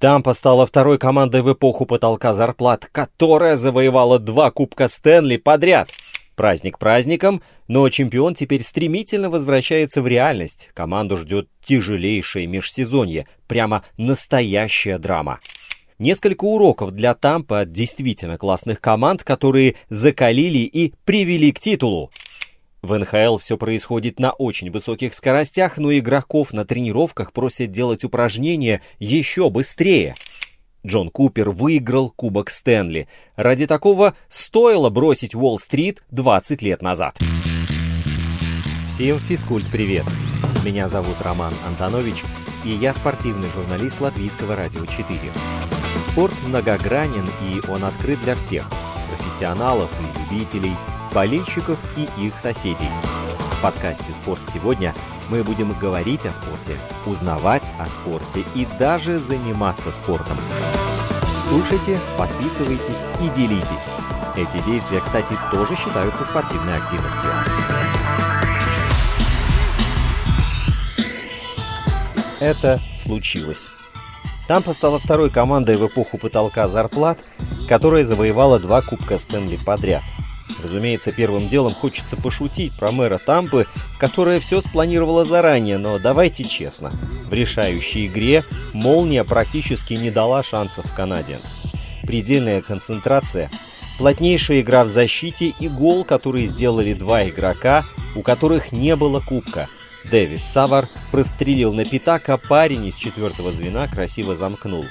Тампа стала второй командой в эпоху потолка зарплат, которая завоевала два Кубка Стэнли подряд. Праздник праздником, но чемпион теперь стремительно возвращается в реальность. Команду ждет тяжелейшее межсезонье, прямо настоящая драма. Несколько уроков для Тампа от действительно классных команд, которые закалили и привели к титулу. В НХЛ все происходит на очень высоких скоростях, но игроков на тренировках просят делать упражнения еще быстрее. Джон Купер выиграл Кубок Стэнли. Ради такого стоило бросить Уолл-стрит 20 лет назад. Всем физкульт привет! Меня зовут Роман Антонович, и я спортивный журналист Латвийского радио 4. Спорт многогранен, и он открыт для всех – профессионалов и любителей – болельщиков и их соседей. В подкасте «Спорт сегодня» мы будем говорить о спорте, узнавать о спорте и даже заниматься спортом. Слушайте, подписывайтесь и делитесь. Эти действия, кстати, тоже считаются спортивной активностью. Это случилось. Тампа стала второй командой в эпоху потолка зарплат, которая завоевала два Кубка Стэнли подряд – Разумеется, первым делом хочется пошутить про мэра Тампы, которая все спланировала заранее, но давайте честно. В решающей игре молния практически не дала шансов канаденс. Предельная концентрация, плотнейшая игра в защите и гол, который сделали два игрока, у которых не было кубка. Дэвид Савар прострелил на пятак, а парень из четвертого звена красиво замкнул.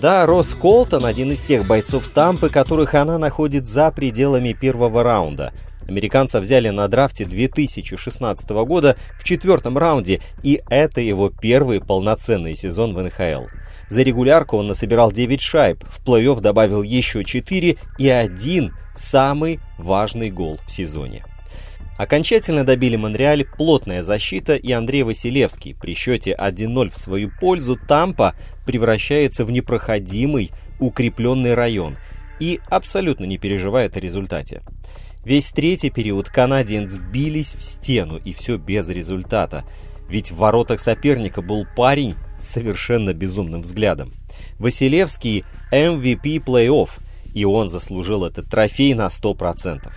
Да, Росс Колтон – один из тех бойцов Тампы, которых она находит за пределами первого раунда. Американца взяли на драфте 2016 года в четвертом раунде, и это его первый полноценный сезон в НХЛ. За регулярку он насобирал 9 шайб, в плей-офф добавил еще 4 и один самый важный гол в сезоне. Окончательно добили Монреаль плотная защита и Андрей Василевский. При счете 1-0 в свою пользу Тампа превращается в непроходимый, укрепленный район и абсолютно не переживает о результате. Весь третий период канадиенс сбились в стену, и все без результата. Ведь в воротах соперника был парень с совершенно безумным взглядом. Василевский MVP плей-офф, и он заслужил этот трофей на 100%.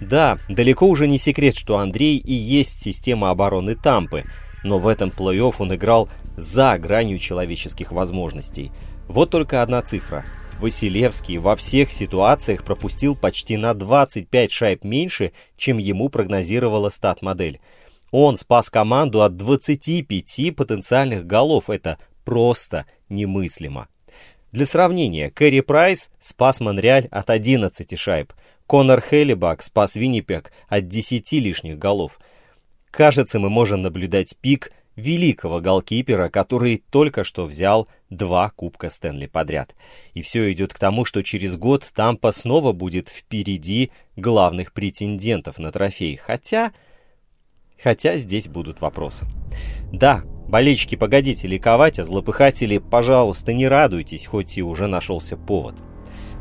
Да, далеко уже не секрет, что Андрей и есть система обороны Тампы, но в этом плей-офф он играл за гранью человеческих возможностей. Вот только одна цифра. Василевский во всех ситуациях пропустил почти на 25 шайб меньше, чем ему прогнозировала стат-модель. Он спас команду от 25 потенциальных голов. Это просто немыслимо. Для сравнения, Кэрри Прайс спас Монреаль от 11 шайб – Конор Хеллибак спас Виннипек от 10 лишних голов. Кажется, мы можем наблюдать пик великого голкипера, который только что взял два Кубка Стэнли подряд. И все идет к тому, что через год Тампа снова будет впереди главных претендентов на трофей. Хотя... Хотя здесь будут вопросы. Да, болельщики, погодите ликовать, а злопыхатели, пожалуйста, не радуйтесь, хоть и уже нашелся повод.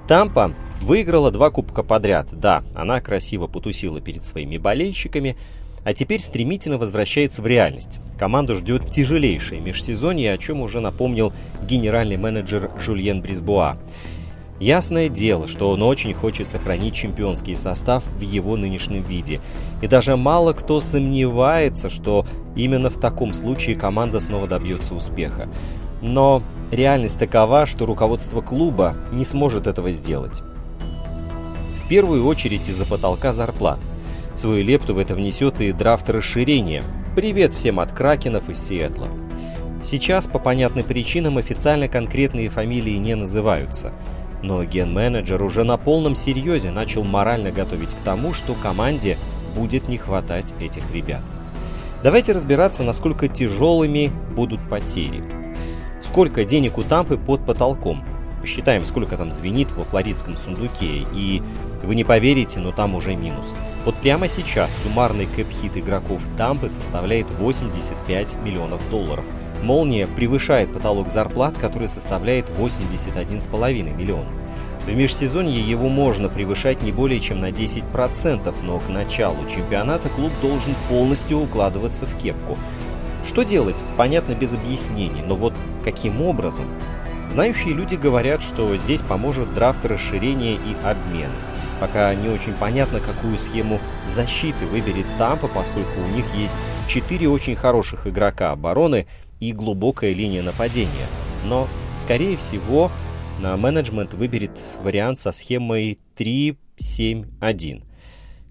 Тампа выиграла два кубка подряд. Да, она красиво потусила перед своими болельщиками, а теперь стремительно возвращается в реальность. Команду ждет тяжелейшее межсезонье, о чем уже напомнил генеральный менеджер Жульен Брисбуа. Ясное дело, что он очень хочет сохранить чемпионский состав в его нынешнем виде. И даже мало кто сомневается, что именно в таком случае команда снова добьется успеха. Но реальность такова, что руководство клуба не сможет этого сделать. В первую очередь из-за потолка зарплат. Свою лепту в это внесет и драфт расширения. Привет всем от Кракенов из Сиэтла. Сейчас по понятным причинам официально конкретные фамилии не называются. Но ген-менеджер уже на полном серьезе начал морально готовить к тому, что команде будет не хватать этих ребят. Давайте разбираться, насколько тяжелыми будут потери сколько денег у Тампы под потолком. Посчитаем, сколько там звенит во флоридском сундуке, и вы не поверите, но там уже минус. Вот прямо сейчас суммарный кэп-хит игроков Тампы составляет 85 миллионов долларов. Молния превышает потолок зарплат, который составляет 81,5 миллиона. В межсезонье его можно превышать не более чем на 10%, но к началу чемпионата клуб должен полностью укладываться в кепку – что делать, понятно без объяснений, но вот каким образом? Знающие люди говорят, что здесь поможет драфт расширения и обмен. Пока не очень понятно, какую схему защиты выберет Тампа, поскольку у них есть четыре очень хороших игрока обороны и глубокая линия нападения. Но, скорее всего, на менеджмент выберет вариант со схемой 3-7-1.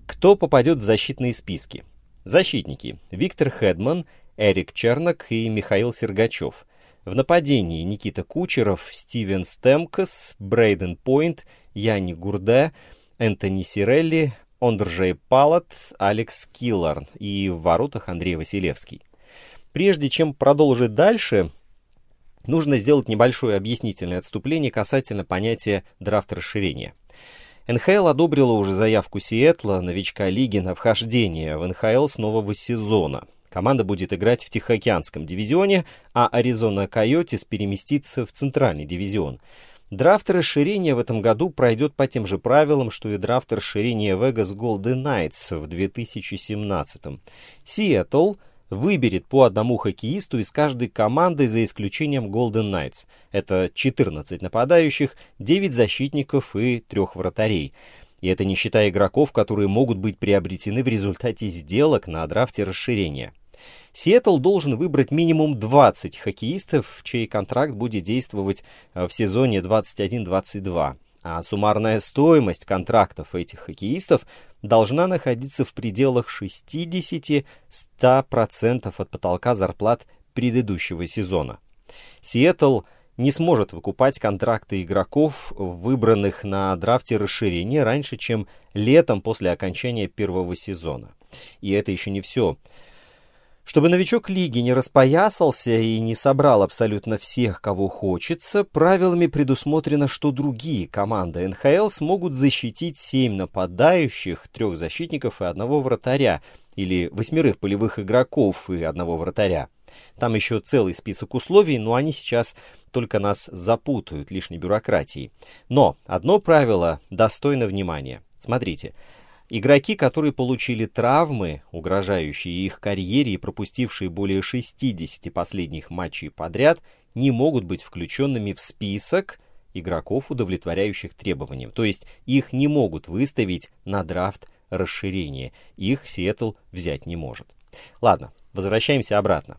Кто попадет в защитные списки? Защитники. Виктор Хедман, Эрик Чернок и Михаил Сергачев. В нападении Никита Кучеров, Стивен Стемкас, Брейден Пойнт, Яни Гурде, Энтони Сирелли, Ондржей Палат, Алекс Килларн и в воротах Андрей Василевский. Прежде чем продолжить дальше, нужно сделать небольшое объяснительное отступление касательно понятия драфт расширения. НХЛ одобрила уже заявку Сиэтла, новичка лиги, на вхождение в НХЛ с нового сезона. Команда будет играть в Тихоокеанском дивизионе, а Аризона Койотис переместится в Центральный дивизион. Драфт расширения в этом году пройдет по тем же правилам, что и драфт расширения Vegas Golden Knights в 2017. Сиэтл выберет по одному хоккеисту из каждой команды за исключением Golden Knights. Это 14 нападающих, 9 защитников и 3 вратарей. И это не считая игроков, которые могут быть приобретены в результате сделок на драфте расширения. Сиэтл должен выбрать минимум 20 хоккеистов, чей контракт будет действовать э, в сезоне 21-22. А суммарная стоимость контрактов этих хоккеистов должна находиться в пределах 60-100% от потолка зарплат предыдущего сезона. Сиэтл не сможет выкупать контракты игроков, выбранных на драфте расширения раньше, чем летом после окончания первого сезона. И это еще не все. Чтобы новичок лиги не распоясался и не собрал абсолютно всех, кого хочется, правилами предусмотрено, что другие команды НХЛ смогут защитить семь нападающих, трех защитников и одного вратаря, или восьмерых полевых игроков и одного вратаря. Там еще целый список условий, но они сейчас только нас запутают лишней бюрократией. Но одно правило достойно внимания. Смотрите, Игроки, которые получили травмы, угрожающие их карьере и пропустившие более 60 последних матчей подряд, не могут быть включенными в список игроков, удовлетворяющих требованиям. То есть их не могут выставить на драфт расширения. Их Сиэтл взять не может. Ладно, возвращаемся обратно.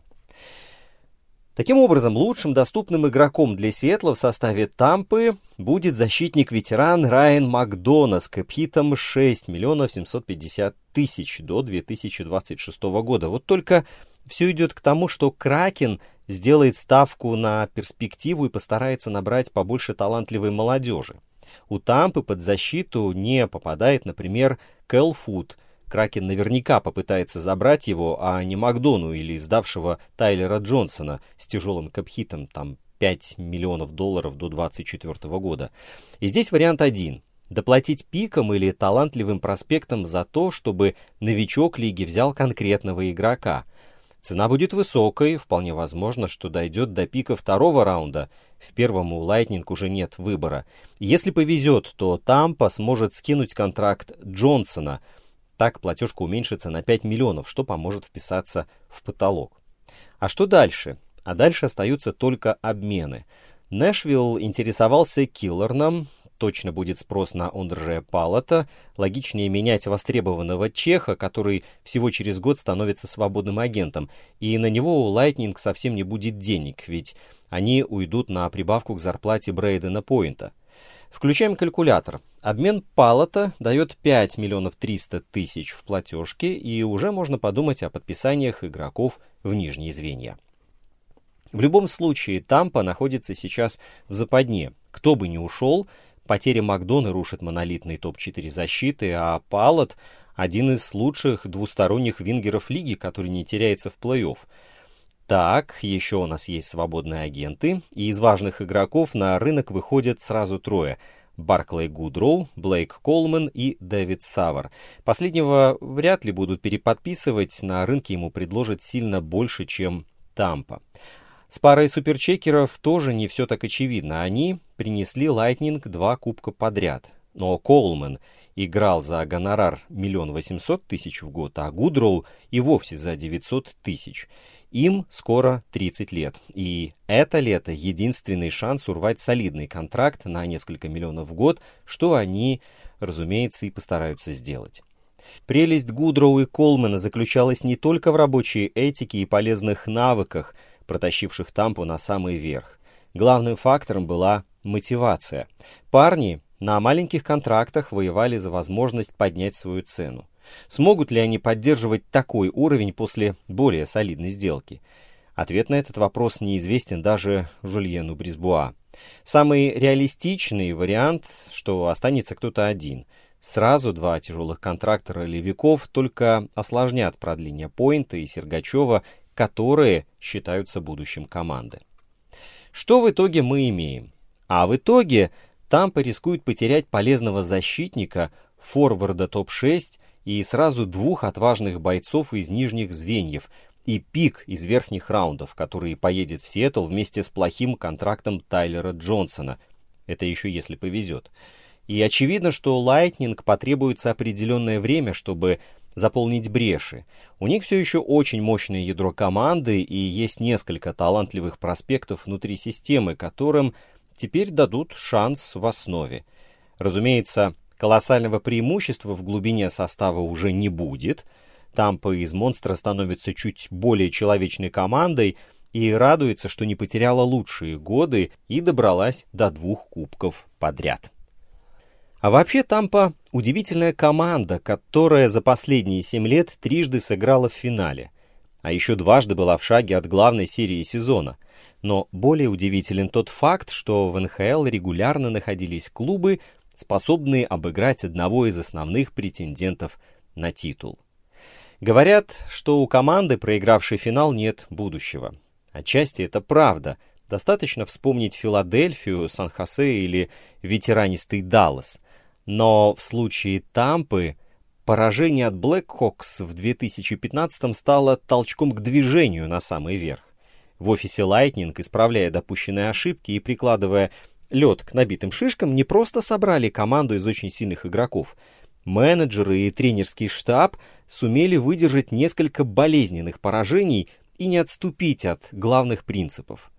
Таким образом, лучшим доступным игроком для Сиэтла в составе Тампы будет защитник-ветеран Райан Макдона с кэпхитом 6 миллионов 750 тысяч до 2026 года. Вот только все идет к тому, что Кракен сделает ставку на перспективу и постарается набрать побольше талантливой молодежи. У Тампы под защиту не попадает, например, Кэла Фута – Кракен наверняка попытается забрать его, а не Макдону или сдавшего Тайлера Джонсона с тяжелым cap hit ом, там 5 миллионов долларов до 2024 года. И здесь вариант один. Доплатить пиком или талантливым проспектом за то, чтобы новичок лиги взял конкретного игрока. Цена будет высокой, вполне возможно, что дойдет до пика второго раунда. В первом у Лайтнинг уже нет выбора. Если повезет, то Тампа сможет скинуть контракт Джонсона – так платежка уменьшится на 5 миллионов, что поможет вписаться в потолок. А что дальше? А дальше остаются только обмены. Нэшвилл интересовался Киллорном, точно будет спрос на Ондржея Палата, логичнее менять востребованного чеха, который всего через год становится свободным агентом, и на него у Лайтнинг совсем не будет денег, ведь они уйдут на прибавку к зарплате Брейдена Пойнта. Включаем калькулятор. Обмен палата дает 5 миллионов 300 тысяч в платежке, и уже можно подумать о подписаниях игроков в нижние звенья. В любом случае, Тампа находится сейчас в западне. Кто бы ни ушел, потеря Макдона рушит монолитный топ-4 защиты, а Палат – один из лучших двусторонних вингеров лиги, который не теряется в плей-офф. Так, еще у нас есть свободные агенты, и из важных игроков на рынок выходят сразу трое – Баркли Гудроу, Блейк Колман и Дэвид Савар. Последнего вряд ли будут переподписывать, на рынке ему предложат сильно больше, чем Тампа. С парой суперчекеров тоже не все так очевидно. Они принесли Лайтнинг два кубка подряд. Но Колман играл за гонорар миллион восемьсот тысяч в год, а Гудроу и вовсе за 900 тысяч. Им скоро 30 лет, и это лето единственный шанс урвать солидный контракт на несколько миллионов в год, что они, разумеется, и постараются сделать. Прелесть Гудроу и Колмана заключалась не только в рабочей этике и полезных навыках, протащивших Тампу на самый верх. Главным фактором была мотивация. Парни на маленьких контрактах воевали за возможность поднять свою цену. Смогут ли они поддерживать такой уровень после более солидной сделки? Ответ на этот вопрос неизвестен даже Жульену Брисбуа. Самый реалистичный вариант, что останется кто-то один. Сразу два тяжелых контрактора левиков только осложнят продление Пойнта и Сергачева, которые считаются будущим команды. Что в итоге мы имеем? А в итоге Тампа рискует потерять полезного защитника, форварда топ-6 и сразу двух отважных бойцов из нижних звеньев и пик из верхних раундов, который поедет в Сиэтл вместе с плохим контрактом Тайлера Джонсона. Это еще если повезет. И очевидно, что Лайтнинг потребуется определенное время, чтобы заполнить бреши. У них все еще очень мощное ядро команды и есть несколько талантливых проспектов внутри системы, которым теперь дадут шанс в основе. Разумеется, колоссального преимущества в глубине состава уже не будет. Тампа из монстра становится чуть более человечной командой и радуется, что не потеряла лучшие годы и добралась до двух кубков подряд. А вообще Тампа удивительная команда, которая за последние семь лет трижды сыграла в финале, а еще дважды была в шаге от главной серии сезона – но более удивителен тот факт, что в НХЛ регулярно находились клубы, способные обыграть одного из основных претендентов на титул. Говорят, что у команды, проигравшей финал, нет будущего. Отчасти это правда. Достаточно вспомнить Филадельфию, Сан-Хосе или ветеранистый Даллас. Но в случае Тампы поражение от Блэкхокс в 2015 стало толчком к движению на самый верх. В офисе Lightning, исправляя допущенные ошибки и прикладывая лед к набитым шишкам, не просто собрали команду из очень сильных игроков. Менеджеры и тренерский штаб сумели выдержать несколько болезненных поражений и не отступить от главных принципов.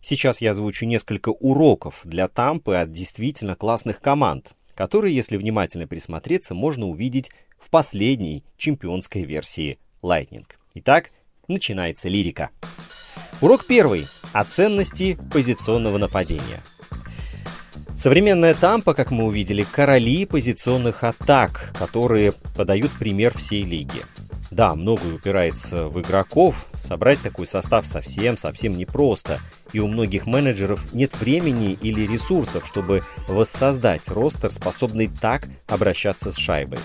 Сейчас я озвучу несколько уроков для Тампы от действительно классных команд, которые, если внимательно присмотреться, можно увидеть в последней чемпионской версии Lightning. Итак, начинается лирика. Урок первый. О ценности позиционного нападения. Современная Тампа, как мы увидели, короли позиционных атак, которые подают пример всей лиге. Да, многое упирается в игроков, собрать такой состав совсем-совсем непросто, и у многих менеджеров нет времени или ресурсов, чтобы воссоздать ростер, способный так обращаться с шайбой.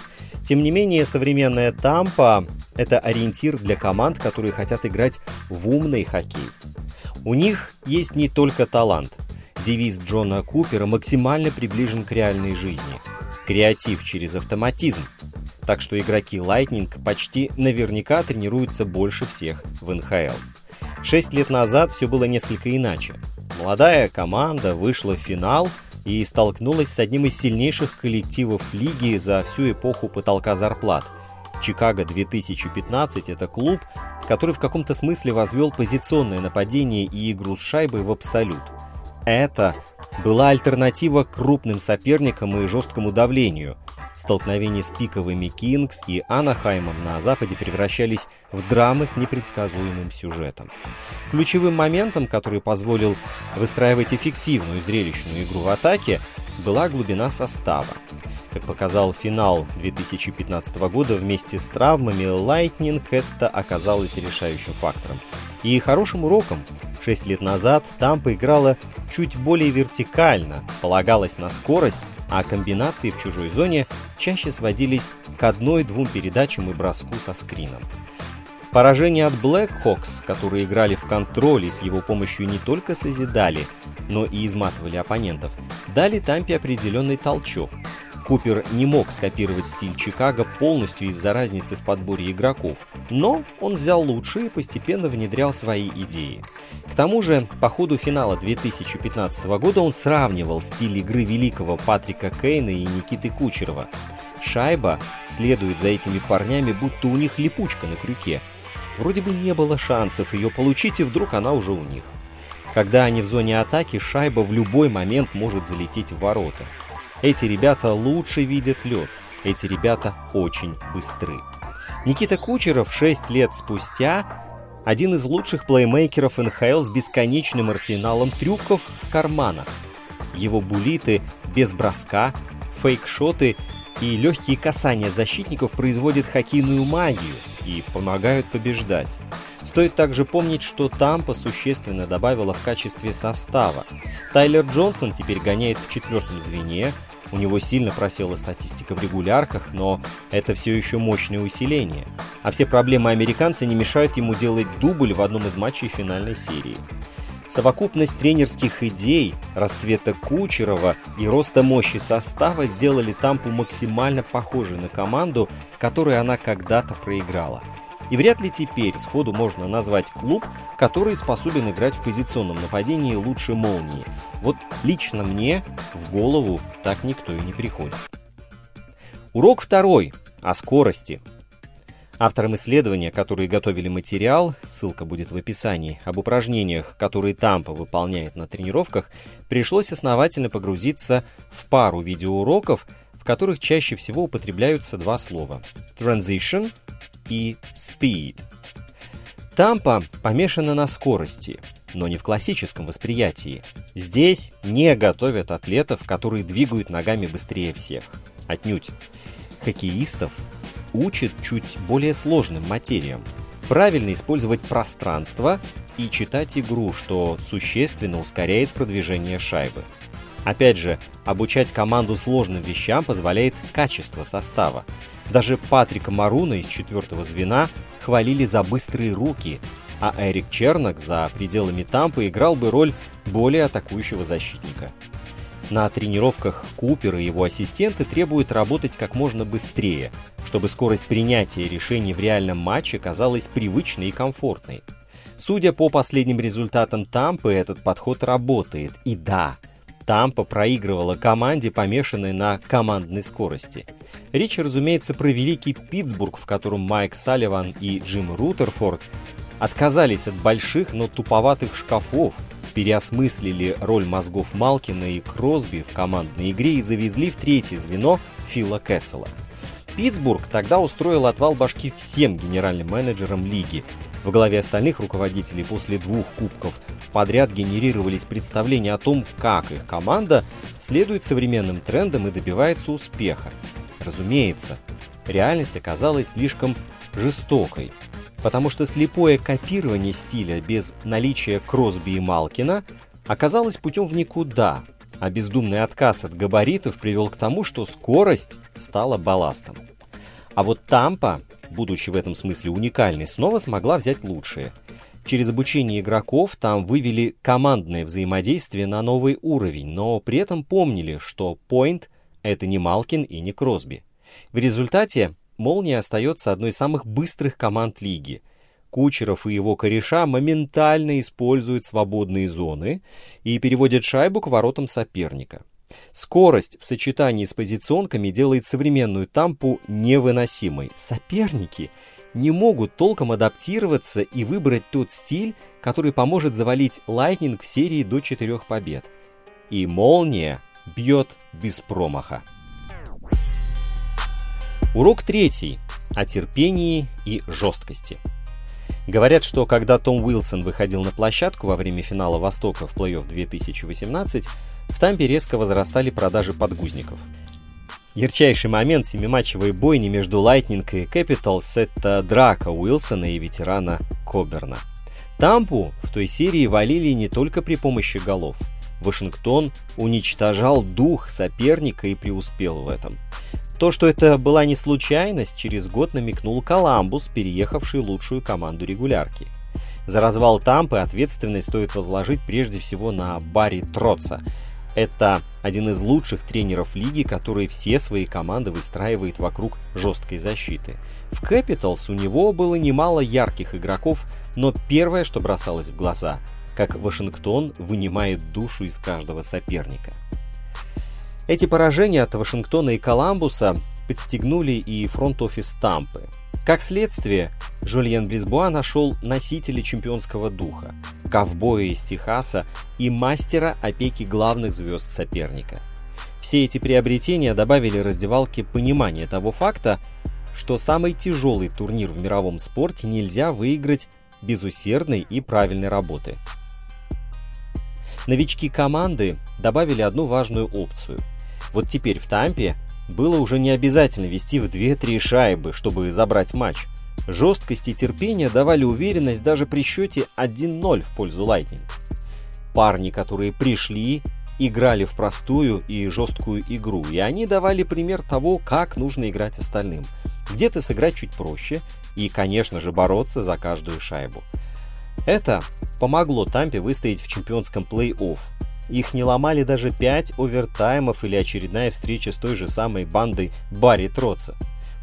Тем не менее, современная Тампа — это ориентир для команд, которые хотят играть в умный хоккей. У них есть не только талант. Девиз Джона Купера максимально приближен к реальной жизни. Креатив через автоматизм. Так что игроки Lightning почти наверняка тренируются больше всех в НХЛ. Шесть лет назад все было несколько иначе. Молодая команда вышла в финал — и столкнулась с одним из сильнейших коллективов лиги за всю эпоху потолка зарплат. Чикаго 2015 – это клуб, который в каком-то смысле возвел позиционное нападение и игру с шайбой в абсолют. Это была альтернатива крупным соперникам и жесткому давлению. Столкновения с пиковыми Кингс и Анахаймом на Западе превращались в драмы с непредсказуемым сюжетом. Ключевым моментом, который позволил выстраивать эффективную зрелищную игру в атаке, была глубина состава. Как показал финал 2015 года вместе с травмами, Lightning это оказалось решающим фактором. И хорошим уроком. Шесть лет назад Тампа играла чуть более вертикально, полагалась на скорость, а комбинации в чужой зоне чаще сводились к одной-двум передачам и броску со скрином. Поражение от Blackhawks, которые играли в контроль и с его помощью не только созидали, но и изматывали оппонентов, дали Тампе определенный толчок. Купер не мог скопировать стиль Чикаго полностью из-за разницы в подборе игроков, но он взял лучшие и постепенно внедрял свои идеи. К тому же, по ходу финала 2015 года он сравнивал стиль игры великого Патрика Кейна и Никиты Кучерова. Шайба следует за этими парнями, будто у них липучка на крюке – Вроде бы не было шансов ее получить, и вдруг она уже у них. Когда они в зоне атаки, шайба в любой момент может залететь в ворота. Эти ребята лучше видят лед. Эти ребята очень быстры. Никита Кучеров 6 лет спустя один из лучших плеймейкеров НХЛ с бесконечным арсеналом трюков в карманах. Его булиты без броска, фейк-шоты и легкие касания защитников производят хоккейную магию и помогают побеждать. Стоит также помнить, что Тампа существенно добавила в качестве состава. Тайлер Джонсон теперь гоняет в четвертом звене, у него сильно просела статистика в регулярках, но это все еще мощное усиление. А все проблемы американца не мешают ему делать дубль в одном из матчей финальной серии. Совокупность тренерских идей, расцвета Кучерова и роста мощи состава сделали Тампу максимально похожей на команду, которой она когда-то проиграла. И вряд ли теперь сходу можно назвать клуб, который способен играть в позиционном нападении лучше молнии. Вот лично мне в голову так никто и не приходит. Урок второй о скорости. Авторам исследования, которые готовили материал, ссылка будет в описании, об упражнениях, которые Тампа выполняет на тренировках, пришлось основательно погрузиться в пару видеоуроков, в которых чаще всего употребляются два слова – transition и speed. Тампа помешана на скорости, но не в классическом восприятии. Здесь не готовят атлетов, которые двигают ногами быстрее всех. Отнюдь. Хоккеистов учат чуть более сложным материям. Правильно использовать пространство и читать игру, что существенно ускоряет продвижение шайбы. Опять же, обучать команду сложным вещам позволяет качество состава. Даже Патрика Маруна из четвертого звена хвалили за быстрые руки, а Эрик Чернок за пределами Тампы играл бы роль более атакующего защитника. На тренировках Купер и его ассистенты требуют работать как можно быстрее, чтобы скорость принятия решений в реальном матче казалась привычной и комфортной. Судя по последним результатам Тампы, этот подход работает. И да, Тампа проигрывала команде, помешанной на командной скорости. Речь, разумеется, про великий Питтсбург, в котором Майк Салливан и Джим Рутерфорд отказались от больших, но туповатых шкафов, переосмыслили роль мозгов Малкина и Кросби в командной игре и завезли в третье звено Фила Кессела. Питтсбург тогда устроил отвал башки всем генеральным менеджерам лиги. В голове остальных руководителей после двух кубков подряд генерировались представления о том, как их команда следует современным трендам и добивается успеха. Разумеется, реальность оказалась слишком жестокой, потому что слепое копирование стиля без наличия Кросби и Малкина оказалось путем в никуда, а бездумный отказ от габаритов привел к тому, что скорость стала балластом. А вот Тампа, будучи в этом смысле уникальной, снова смогла взять лучшее – Через обучение игроков там вывели командное взаимодействие на новый уровень, но при этом помнили, что Point — это не Малкин и не Кросби. В результате «Молния» остается одной из самых быстрых команд лиги. Кучеров и его кореша моментально используют свободные зоны и переводят шайбу к воротам соперника. Скорость в сочетании с позиционками делает современную тампу невыносимой. Соперники — не могут толком адаптироваться и выбрать тот стиль, который поможет завалить Lightning в серии до четырех побед. И молния бьет без промаха. Урок третий о терпении и жесткости. Говорят, что когда Том Уилсон выходил на площадку во время финала Востока в плей-офф 2018, в Тампе резко возрастали продажи подгузников – Ярчайший момент семиматчевой бойни между Лайтнинг и Capitals – это драка Уилсона и ветерана Коберна. Тампу в той серии валили не только при помощи голов. Вашингтон уничтожал дух соперника и преуспел в этом. То, что это была не случайность, через год намекнул Коламбус, переехавший лучшую команду регулярки. За развал Тампы ответственность стоит возложить прежде всего на Барри Троца – это один из лучших тренеров лиги, который все свои команды выстраивает вокруг жесткой защиты. В Capitals у него было немало ярких игроков, но первое, что бросалось в глаза, как Вашингтон вынимает душу из каждого соперника. Эти поражения от Вашингтона и Коламбуса подстегнули и фронт-офис Тампы. Как следствие, Жульен Близбуа нашел носителя чемпионского духа, ковбоя из Техаса и мастера опеки главных звезд соперника. Все эти приобретения добавили раздевалке понимание того факта, что самый тяжелый турнир в мировом спорте нельзя выиграть без усердной и правильной работы. Новички команды добавили одну важную опцию. Вот теперь в Тампе было уже не обязательно вести в 2-3 шайбы, чтобы забрать матч. Жесткость и терпение давали уверенность даже при счете 1-0 в пользу Лайтнинг. Парни, которые пришли, играли в простую и жесткую игру, и они давали пример того, как нужно играть остальным. Где-то сыграть чуть проще и, конечно же, бороться за каждую шайбу. Это помогло Тампе выстоять в чемпионском плей-офф. Их не ломали даже 5 овертаймов или очередная встреча с той же самой бандой Барри Троца.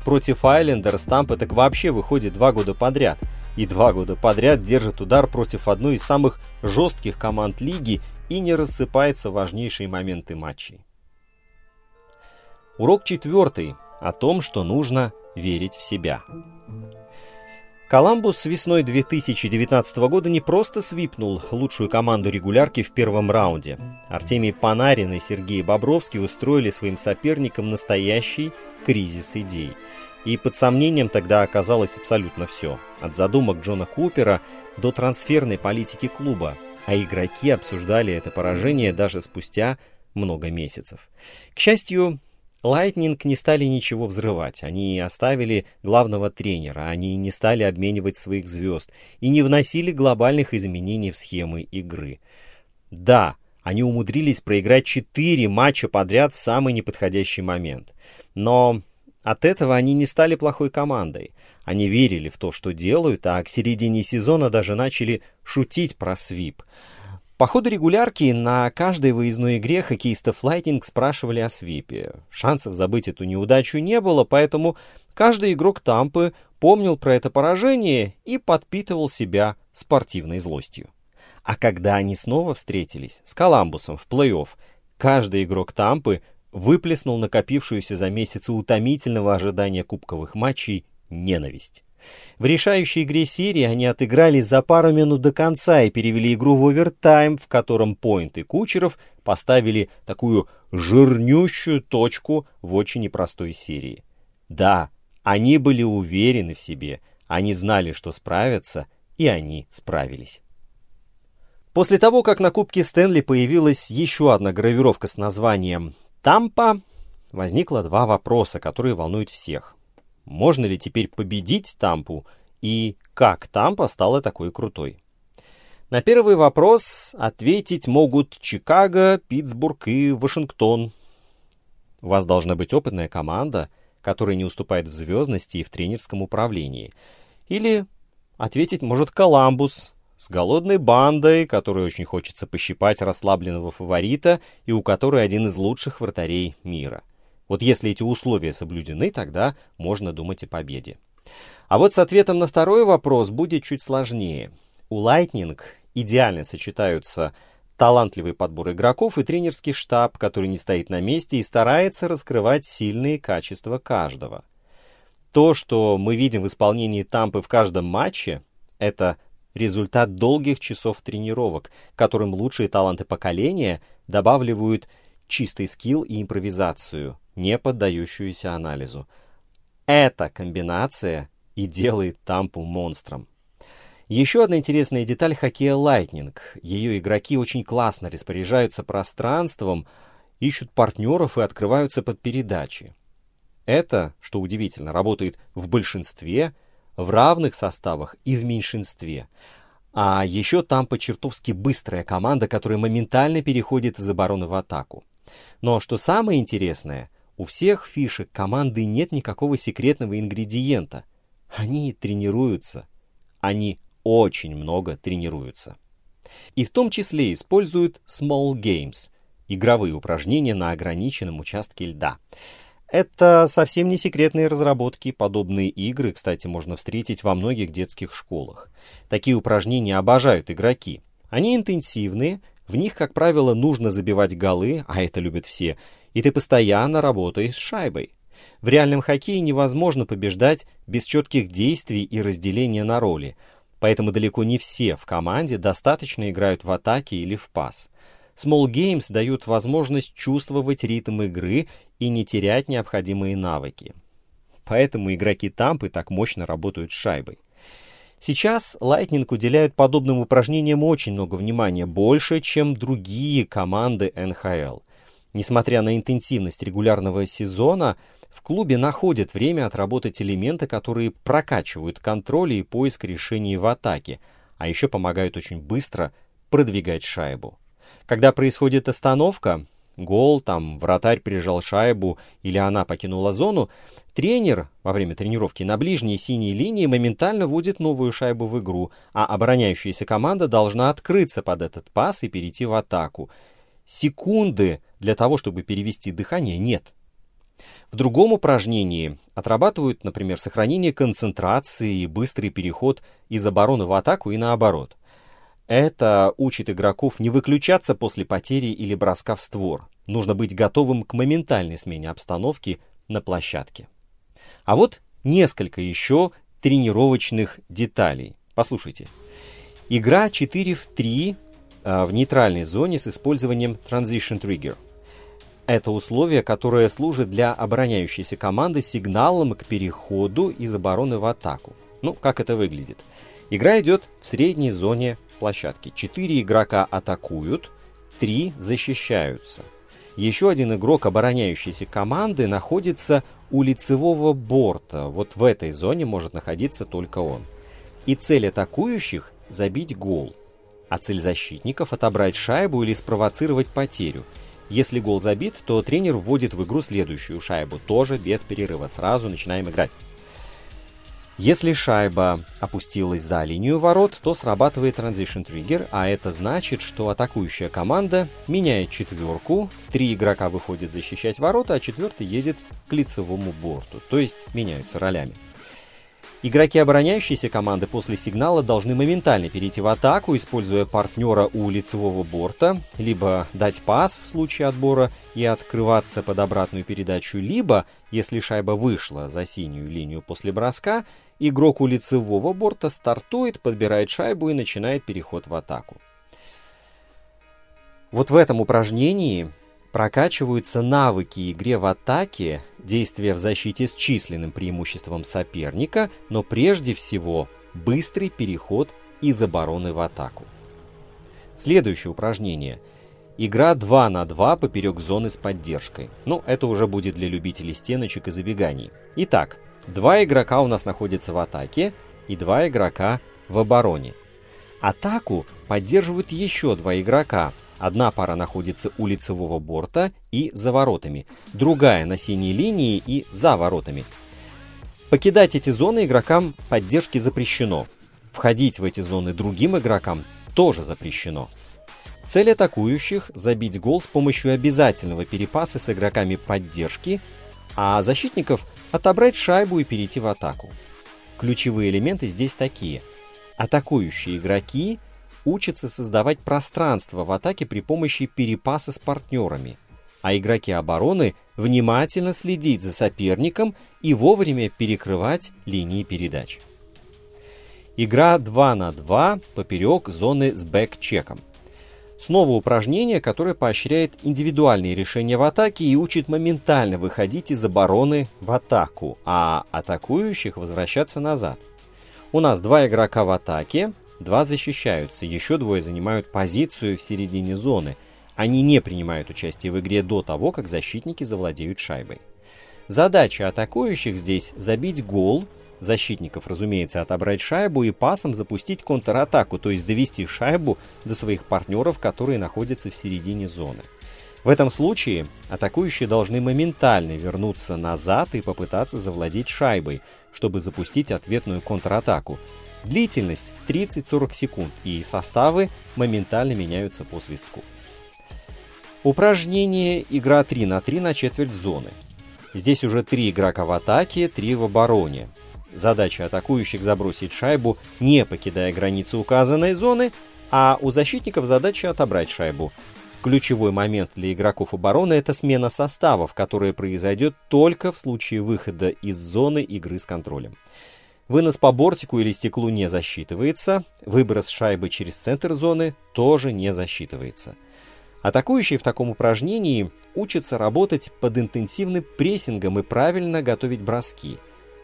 Против Айлендерс Тампа так вообще выходит два года подряд. И два года подряд держит удар против одной из самых жестких команд лиги и не рассыпается в важнейшие моменты матчей. Урок четвертый о том, что нужно верить в себя. Коламбус весной 2019 года не просто свипнул лучшую команду регулярки в первом раунде. Артемий Панарин и Сергей Бобровский устроили своим соперникам настоящий кризис идей. И под сомнением тогда оказалось абсолютно все. От задумок Джона Купера до трансферной политики клуба. А игроки обсуждали это поражение даже спустя много месяцев. К счастью, Лайтнинг не стали ничего взрывать, они оставили главного тренера, они не стали обменивать своих звезд и не вносили глобальных изменений в схемы игры. Да, они умудрились проиграть четыре матча подряд в самый неподходящий момент. Но от этого они не стали плохой командой. Они верили в то, что делают, а к середине сезона даже начали шутить про свип. По ходу регулярки на каждой выездной игре хоккеистов Lightning спрашивали о свипе. Шансов забыть эту неудачу не было, поэтому каждый игрок Тампы помнил про это поражение и подпитывал себя спортивной злостью. А когда они снова встретились с Коламбусом в плей-офф, каждый игрок Тампы выплеснул накопившуюся за месяцы утомительного ожидания кубковых матчей ненависть. В решающей игре серии они отыгрались за пару минут до конца и перевели игру в овертайм, в котором Пойнт и Кучеров поставили такую жирнющую точку в очень непростой серии. Да, они были уверены в себе, они знали, что справятся, и они справились. После того, как на Кубке Стэнли появилась еще одна гравировка с названием «Тампа», возникло два вопроса, которые волнуют всех. Можно ли теперь победить Тампу и как Тампа стала такой крутой? На первый вопрос ответить могут Чикаго, Питтсбург и Вашингтон. У вас должна быть опытная команда, которая не уступает в звездности и в тренерском управлении. Или ответить может Коламбус с голодной бандой, которой очень хочется пощипать расслабленного фаворита и у которой один из лучших вратарей мира. Вот если эти условия соблюдены, тогда можно думать о победе. А вот с ответом на второй вопрос будет чуть сложнее. У Lightning идеально сочетаются талантливый подбор игроков и тренерский штаб, который не стоит на месте и старается раскрывать сильные качества каждого. То, что мы видим в исполнении Тампы в каждом матче, это результат долгих часов тренировок, которым лучшие таланты поколения добавливают чистый скилл и импровизацию, не поддающуюся анализу. Эта комбинация и делает Тампу монстром. Еще одна интересная деталь хоккея Lightning. Ее игроки очень классно распоряжаются пространством, ищут партнеров и открываются под передачи. Это, что удивительно, работает в большинстве, в равных составах и в меньшинстве. А еще там по чертовски быстрая команда, которая моментально переходит из обороны в атаку. Но что самое интересное, у всех фишек команды нет никакого секретного ингредиента. Они тренируются. Они очень много тренируются. И в том числе используют small games, игровые упражнения на ограниченном участке льда. Это совсем не секретные разработки. Подобные игры, кстати, можно встретить во многих детских школах. Такие упражнения обожают игроки. Они интенсивные, в них, как правило, нужно забивать голы, а это любят все, и ты постоянно работаешь с шайбой. В реальном хоккее невозможно побеждать без четких действий и разделения на роли, поэтому далеко не все в команде достаточно играют в атаке или в пас. Small Games дают возможность чувствовать ритм игры и не терять необходимые навыки. Поэтому игроки Тампы так мощно работают с шайбой. Сейчас Lightning уделяют подобным упражнениям очень много внимания, больше, чем другие команды НХЛ. Несмотря на интенсивность регулярного сезона, в клубе находят время отработать элементы, которые прокачивают контроль и поиск решений в атаке, а еще помогают очень быстро продвигать шайбу. Когда происходит остановка, гол, там вратарь прижал шайбу или она покинула зону, тренер во время тренировки на ближней синей линии моментально вводит новую шайбу в игру, а обороняющаяся команда должна открыться под этот пас и перейти в атаку. Секунды для того, чтобы перевести дыхание, нет. В другом упражнении отрабатывают, например, сохранение концентрации и быстрый переход из обороны в атаку и наоборот. Это учит игроков не выключаться после потери или броска в створ. Нужно быть готовым к моментальной смене обстановки на площадке. А вот несколько еще тренировочных деталей. Послушайте. Игра 4 в 3 а, в нейтральной зоне с использованием Transition Trigger. Это условие, которое служит для обороняющейся команды сигналом к переходу из обороны в атаку. Ну, как это выглядит? Игра идет в средней зоне площадки. Четыре игрока атакуют, три защищаются. Еще один игрок обороняющейся команды находится у лицевого борта. Вот в этой зоне может находиться только он. И цель атакующих – забить гол. А цель защитников – отобрать шайбу или спровоцировать потерю. Если гол забит, то тренер вводит в игру следующую шайбу, тоже без перерыва. Сразу начинаем играть. Если шайба опустилась за линию ворот, то срабатывает Transition Trigger, а это значит, что атакующая команда меняет четверку, три игрока выходят защищать ворота, а четвертый едет к лицевому борту, то есть меняются ролями. Игроки обороняющейся команды после сигнала должны моментально перейти в атаку, используя партнера у лицевого борта, либо дать пас в случае отбора и открываться под обратную передачу, либо, если шайба вышла за синюю линию после броска, Игрок у лицевого борта стартует, подбирает шайбу и начинает переход в атаку. Вот в этом упражнении прокачиваются навыки игре в атаке, действия в защите с численным преимуществом соперника, но прежде всего быстрый переход из обороны в атаку. Следующее упражнение. Игра 2 на 2 поперек зоны с поддержкой. Ну, это уже будет для любителей стеночек и забеганий. Итак, Два игрока у нас находятся в атаке и два игрока в обороне. Атаку поддерживают еще два игрока. Одна пара находится у лицевого борта и за воротами, другая на синей линии и за воротами. Покидать эти зоны игрокам поддержки запрещено. Входить в эти зоны другим игрокам тоже запрещено. Цель атакующих – забить гол с помощью обязательного перепаса с игроками поддержки, а защитников отобрать шайбу и перейти в атаку. Ключевые элементы здесь такие. Атакующие игроки учатся создавать пространство в атаке при помощи перепаса с партнерами, а игроки обороны внимательно следить за соперником и вовремя перекрывать линии передач. Игра 2 на 2 поперек зоны с бэк-чеком. Снова упражнение, которое поощряет индивидуальные решения в атаке и учит моментально выходить из обороны в атаку, а атакующих возвращаться назад. У нас два игрока в атаке, два защищаются, еще двое занимают позицию в середине зоны. Они не принимают участие в игре до того, как защитники завладеют шайбой. Задача атакующих здесь забить гол защитников, разумеется, отобрать шайбу и пасом запустить контратаку, то есть довести шайбу до своих партнеров, которые находятся в середине зоны. В этом случае атакующие должны моментально вернуться назад и попытаться завладеть шайбой, чтобы запустить ответную контратаку. Длительность 30-40 секунд, и составы моментально меняются по свистку. Упражнение игра 3 на 3 на четверть зоны. Здесь уже три игрока в атаке, три в обороне. Задача атакующих забросить шайбу, не покидая границы указанной зоны, а у защитников задача отобрать шайбу. Ключевой момент для игроков обороны – это смена составов, которая произойдет только в случае выхода из зоны игры с контролем. Вынос по бортику или стеклу не засчитывается, выброс шайбы через центр зоны тоже не засчитывается. Атакующие в таком упражнении учатся работать под интенсивным прессингом и правильно готовить броски.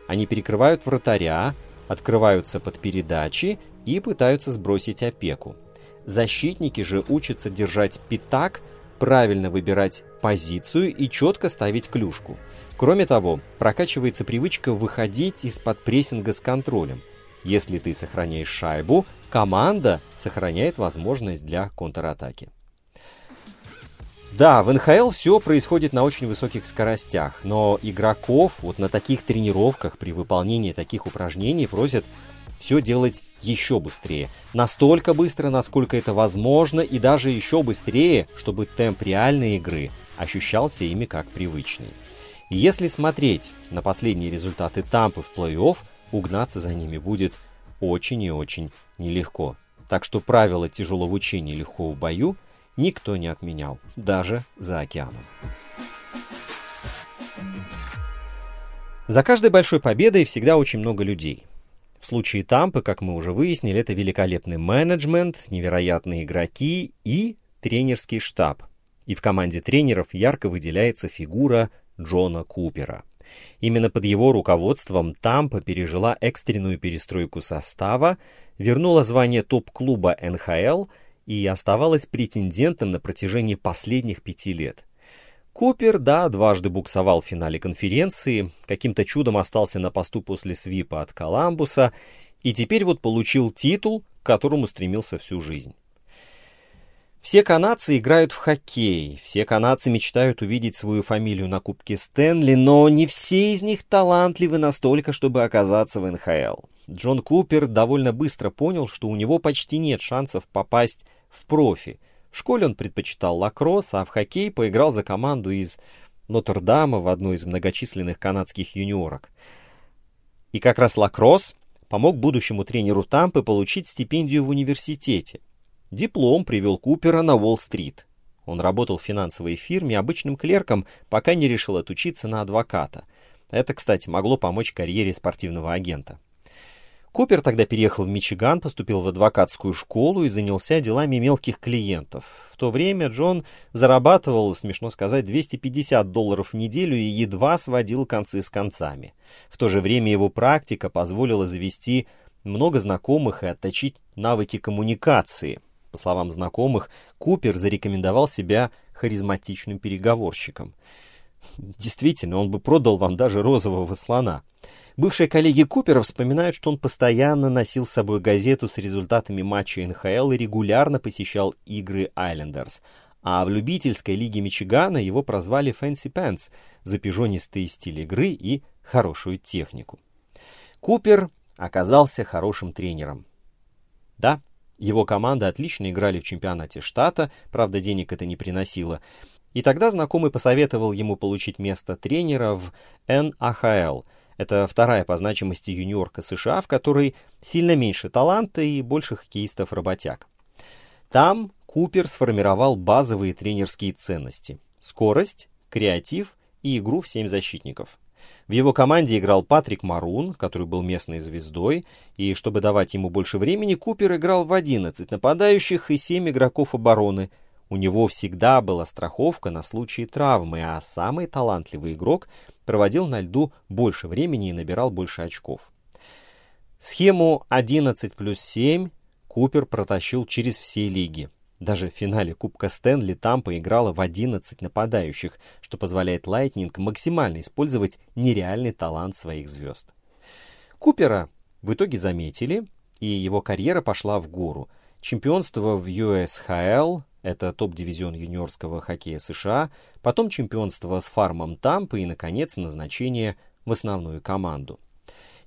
Они перекрывают вратаря, открываются под передачи и пытаются сбросить опеку. Защитники же учатся держать пятак, правильно выбирать позицию и четко ставить клюшку. Кроме того, прокачивается привычка выходить из-под прессинга с контролем. Если ты сохраняешь шайбу, команда сохраняет возможность для контратаки. Да, в НХЛ все происходит на очень высоких скоростях, но игроков вот на таких тренировках при выполнении таких упражнений просят все делать еще быстрее. Настолько быстро, насколько это возможно, и даже еще быстрее, чтобы темп реальной игры ощущался ими как привычный. Если смотреть на последние результаты Тампы в плей-офф, угнаться за ними будет очень и очень нелегко. Так что правила тяжелого учения легко в бою никто не отменял, даже за океаном. За каждой большой победой всегда очень много людей – в случае Тампы, как мы уже выяснили, это великолепный менеджмент, невероятные игроки и тренерский штаб. И в команде тренеров ярко выделяется фигура Джона Купера. Именно под его руководством Тампа пережила экстренную перестройку состава, вернула звание топ-клуба НХЛ и оставалась претендентом на протяжении последних пяти лет. Купер, да, дважды буксовал в финале конференции, каким-то чудом остался на посту после свипа от Коламбуса и теперь вот получил титул, к которому стремился всю жизнь. Все канадцы играют в хоккей, все канадцы мечтают увидеть свою фамилию на Кубке Стэнли, но не все из них талантливы настолько, чтобы оказаться в НХЛ. Джон Купер довольно быстро понял, что у него почти нет шансов попасть в профи, в школе он предпочитал лакросс, а в хоккей поиграл за команду из Нотр-Дама в одной из многочисленных канадских юниорок. И как раз лакросс помог будущему тренеру Тампы получить стипендию в университете. Диплом привел Купера на Уолл-стрит. Он работал в финансовой фирме обычным клерком, пока не решил отучиться на адвоката. Это, кстати, могло помочь карьере спортивного агента. Купер тогда переехал в Мичиган, поступил в адвокатскую школу и занялся делами мелких клиентов. В то время Джон зарабатывал, смешно сказать, 250 долларов в неделю и едва сводил концы с концами. В то же время его практика позволила завести много знакомых и отточить навыки коммуникации. По словам знакомых, Купер зарекомендовал себя харизматичным переговорщиком. Действительно, он бы продал вам даже розового слона. Бывшие коллеги Купера вспоминают, что он постоянно носил с собой газету с результатами матча НХЛ и регулярно посещал игры Айлендерс. А в любительской лиге Мичигана его прозвали Фэнси Пэнс за пижонистый стиль игры и хорошую технику. Купер оказался хорошим тренером. Да, его команда отлично играли в чемпионате штата, правда денег это не приносило. И тогда знакомый посоветовал ему получить место тренера в НАХЛ – это вторая по значимости юниорка США, в которой сильно меньше таланта и больше хоккеистов работяг. Там Купер сформировал базовые тренерские ценности – скорость, креатив и игру в семь защитников. В его команде играл Патрик Марун, который был местной звездой, и чтобы давать ему больше времени, Купер играл в 11 нападающих и 7 игроков обороны. У него всегда была страховка на случай травмы, а самый талантливый игрок проводил на льду больше времени и набирал больше очков. Схему 11 плюс 7 Купер протащил через все лиги. Даже в финале Кубка Стэнли Тампа играла в 11 нападающих, что позволяет Лайтнинг максимально использовать нереальный талант своих звезд. Купера в итоге заметили, и его карьера пошла в гору. Чемпионство в USHL это топ-дивизион юниорского хоккея США, потом чемпионство с фармом Тампы и, наконец, назначение в основную команду.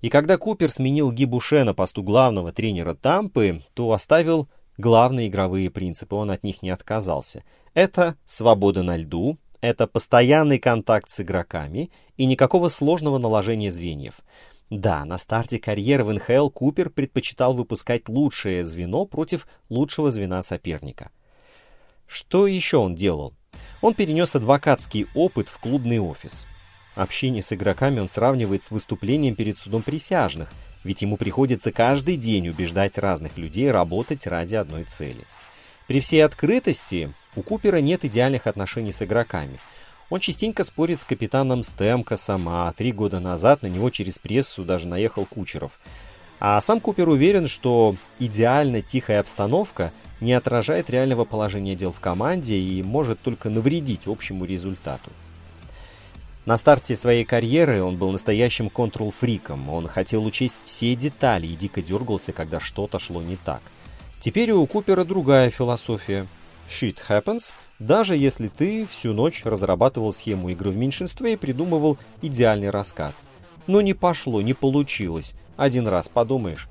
И когда Купер сменил Гибуше на посту главного тренера Тампы, то оставил главные игровые принципы, он от них не отказался. Это свобода на льду, это постоянный контакт с игроками и никакого сложного наложения звеньев. Да, на старте карьеры в НХЛ Купер предпочитал выпускать лучшее звено против лучшего звена соперника. Что еще он делал? Он перенес адвокатский опыт в клубный офис. Общение с игроками он сравнивает с выступлением перед судом присяжных, ведь ему приходится каждый день убеждать разных людей работать ради одной цели. При всей открытости у Купера нет идеальных отношений с игроками. Он частенько спорит с капитаном Стемкосом, а три года назад на него через прессу даже наехал Кучеров. А сам Купер уверен, что идеально тихая обстановка не отражает реального положения дел в команде и может только навредить общему результату. На старте своей карьеры он был настоящим контрол-фриком. Он хотел учесть все детали и дико дергался, когда что-то шло не так. Теперь у Купера другая философия. Shit happens, даже если ты всю ночь разрабатывал схему игры в меньшинстве и придумывал идеальный раскат. Но не пошло, не получилось. Один раз подумаешь.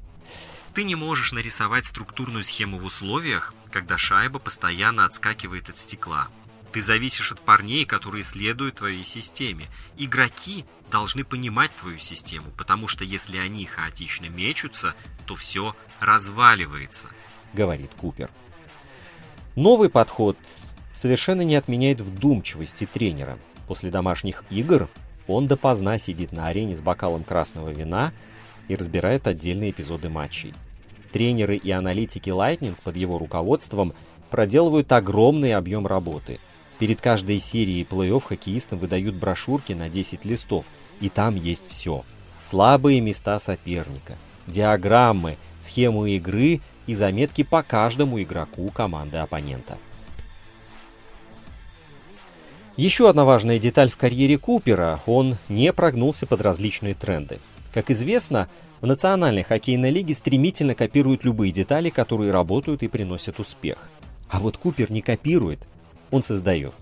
Ты не можешь нарисовать структурную схему в условиях, когда шайба постоянно отскакивает от стекла. Ты зависишь от парней, которые следуют твоей системе. Игроки должны понимать твою систему, потому что если они хаотично мечутся, то все разваливается, говорит Купер. Новый подход совершенно не отменяет вдумчивости тренера. После домашних игр он допоздна сидит на арене с бокалом красного вина и разбирает отдельные эпизоды матчей. Тренеры и аналитики Lightning под его руководством проделывают огромный объем работы – Перед каждой серией плей-офф хоккеистам выдают брошюрки на 10 листов, и там есть все. Слабые места соперника, диаграммы, схему игры и заметки по каждому игроку команды оппонента. Еще одна важная деталь в карьере Купера – он не прогнулся под различные тренды. Как известно, в Национальной хоккейной лиге стремительно копируют любые детали, которые работают и приносят успех. А вот Купер не копирует, он создает.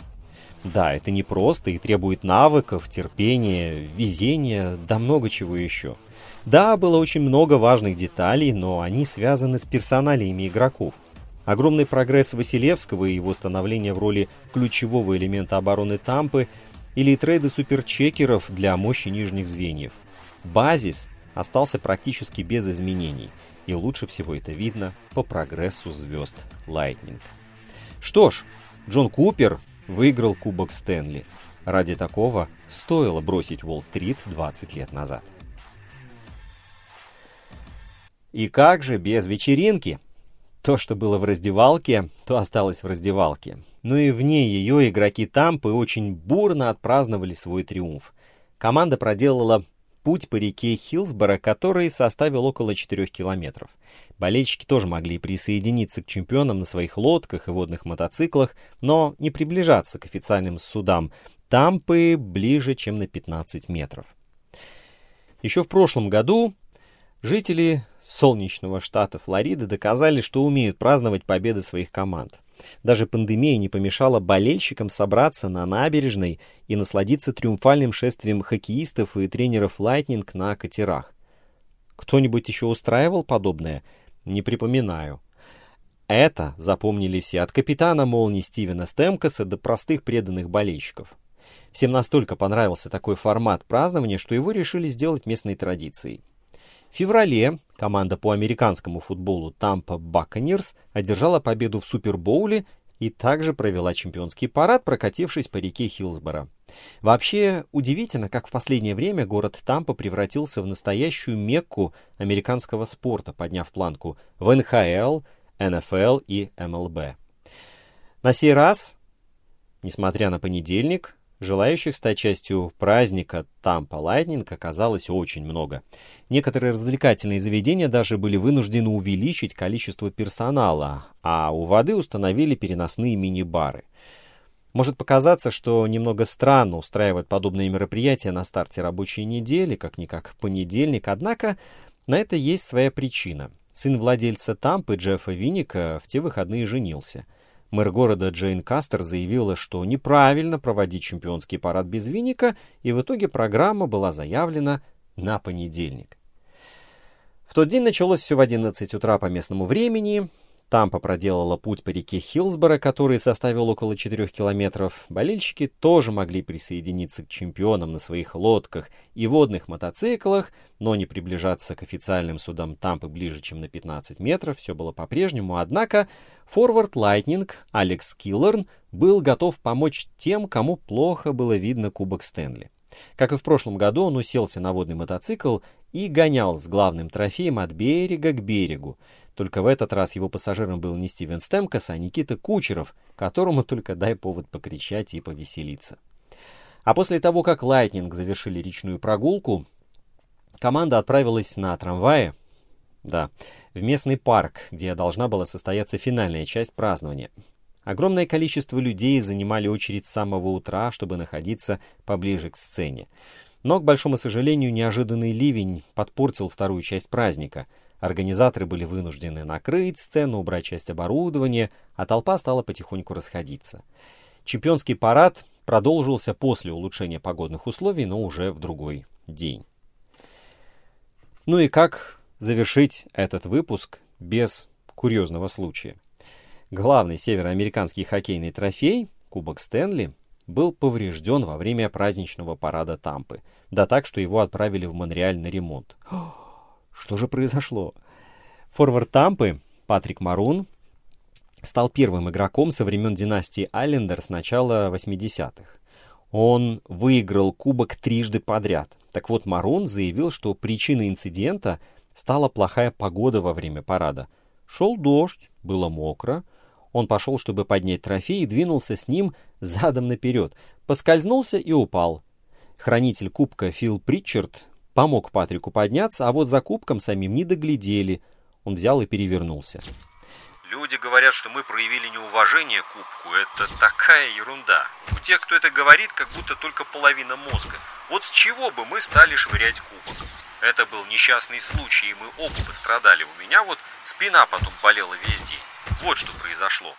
Да, это непросто и требует навыков, терпения, везения, да много чего еще. Да, было очень много важных деталей, но они связаны с персоналиями игроков. Огромный прогресс Василевского и его становление в роли ключевого элемента обороны Тампы или трейды суперчекеров для мощи нижних звеньев. Базис остался практически без изменений, и лучше всего это видно по прогрессу звезд Lightning. Что ж, Джон Купер выиграл Кубок Стэнли. Ради такого стоило бросить Уолл-стрит 20 лет назад. И как же без вечеринки? То, что было в раздевалке, то осталось в раздевалке. Но и вне ее игроки Тампы очень бурно отпраздновали свой триумф. Команда проделала путь по реке Хилсборо, который составил около 4 километров – Болельщики тоже могли присоединиться к чемпионам на своих лодках и водных мотоциклах, но не приближаться к официальным судам Тампы ближе, чем на 15 метров. Еще в прошлом году жители солнечного штата Флорида доказали, что умеют праздновать победы своих команд. Даже пандемия не помешала болельщикам собраться на набережной и насладиться триумфальным шествием хоккеистов и тренеров Lightning на катерах. Кто-нибудь еще устраивал подобное? Не припоминаю. Это запомнили все, от капитана молнии Стивена Стемкоса до простых преданных болельщиков. Всем настолько понравился такой формат празднования, что его решили сделать местной традицией. Феврале команда по американскому футболу Tampa Buccaneers одержала победу в Супербоуле и также провела чемпионский парад, прокатившись по реке Хилсборо. Вообще удивительно, как в последнее время город Тампа превратился в настоящую мекку американского спорта, подняв планку в НХЛ, НФЛ и МЛБ. На сей раз, несмотря на понедельник, Желающих стать частью праздника Тампа Лайтнинг оказалось очень много. Некоторые развлекательные заведения даже были вынуждены увеличить количество персонала, а у воды установили переносные мини-бары. Может показаться, что немного странно устраивать подобные мероприятия на старте рабочей недели, как-никак понедельник, однако на это есть своя причина. Сын владельца Тампы Джеффа Винника в те выходные женился – Мэр города Джейн Кастер заявила, что неправильно проводить чемпионский парад без виника, и в итоге программа была заявлена на понедельник. В тот день началось все в 11 утра по местному времени. Тампа проделала путь по реке Хилсборо, который составил около 4 километров. Болельщики тоже могли присоединиться к чемпионам на своих лодках и водных мотоциклах, но не приближаться к официальным судам Тампы ближе, чем на 15 метров. Все было по-прежнему, однако форвард Лайтнинг Алекс Киллорн был готов помочь тем, кому плохо было видно Кубок Стэнли. Как и в прошлом году, он уселся на водный мотоцикл и гонял с главным трофеем от берега к берегу. Только в этот раз его пассажиром был не Стивен Стэмкос, а Никита Кучеров, которому только дай повод покричать и повеселиться. А после того, как Лайтнинг завершили речную прогулку, команда отправилась на трамвае, да, в местный парк, где должна была состояться финальная часть празднования. Огромное количество людей занимали очередь с самого утра, чтобы находиться поближе к сцене. Но, к большому сожалению, неожиданный ливень подпортил вторую часть праздника — Организаторы были вынуждены накрыть сцену, убрать часть оборудования, а толпа стала потихоньку расходиться. Чемпионский парад продолжился после улучшения погодных условий, но уже в другой день. Ну и как завершить этот выпуск без курьезного случая? Главный североамериканский хоккейный трофей, Кубок Стэнли, был поврежден во время праздничного парада Тампы. Да так, что его отправили в Монреаль на ремонт. Что же произошло? Форвард Тампы Патрик Марун стал первым игроком со времен династии Айлендер с начала 80-х. Он выиграл кубок трижды подряд. Так вот, Марун заявил, что причиной инцидента стала плохая погода во время парада. Шел дождь, было мокро. Он пошел, чтобы поднять трофей, и двинулся с ним задом наперед. Поскользнулся и упал. Хранитель кубка Фил Притчард Помог Патрику подняться, а вот за кубком самим не доглядели. Он взял и перевернулся. Люди говорят, что мы проявили неуважение к кубку. Это такая ерунда. У тех, кто это говорит, как будто только половина мозга. Вот с чего бы мы стали швырять кубок? Это был несчастный случай, и мы оба пострадали. У меня вот спина потом болела весь день. Вот что произошло.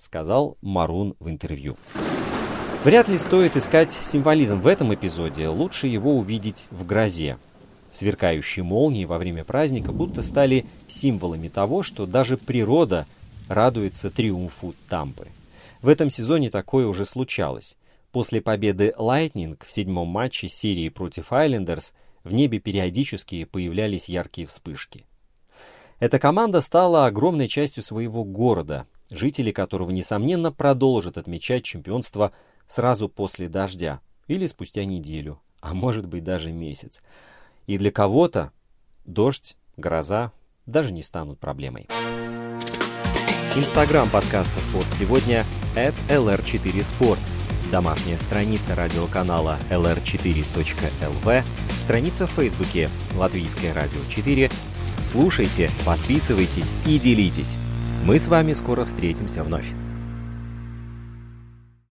Сказал Марун в интервью. Вряд ли стоит искать символизм в этом эпизоде, лучше его увидеть в грозе. Сверкающие молнии во время праздника будто стали символами того, что даже природа радуется триумфу Тампы. В этом сезоне такое уже случалось. После победы Lightning в седьмом матче серии против Айлендерс в небе периодически появлялись яркие вспышки. Эта команда стала огромной частью своего города, жители которого, несомненно, продолжат отмечать чемпионство сразу после дождя или спустя неделю, а может быть даже месяц. И для кого-то дождь, гроза даже не станут проблемой. Инстаграм подкаста «Спорт сегодня» at lr4sport. Домашняя страница радиоканала lr4.lv, страница в Фейсбуке «Латвийское радио 4». Слушайте, подписывайтесь и делитесь. Мы с вами скоро встретимся вновь.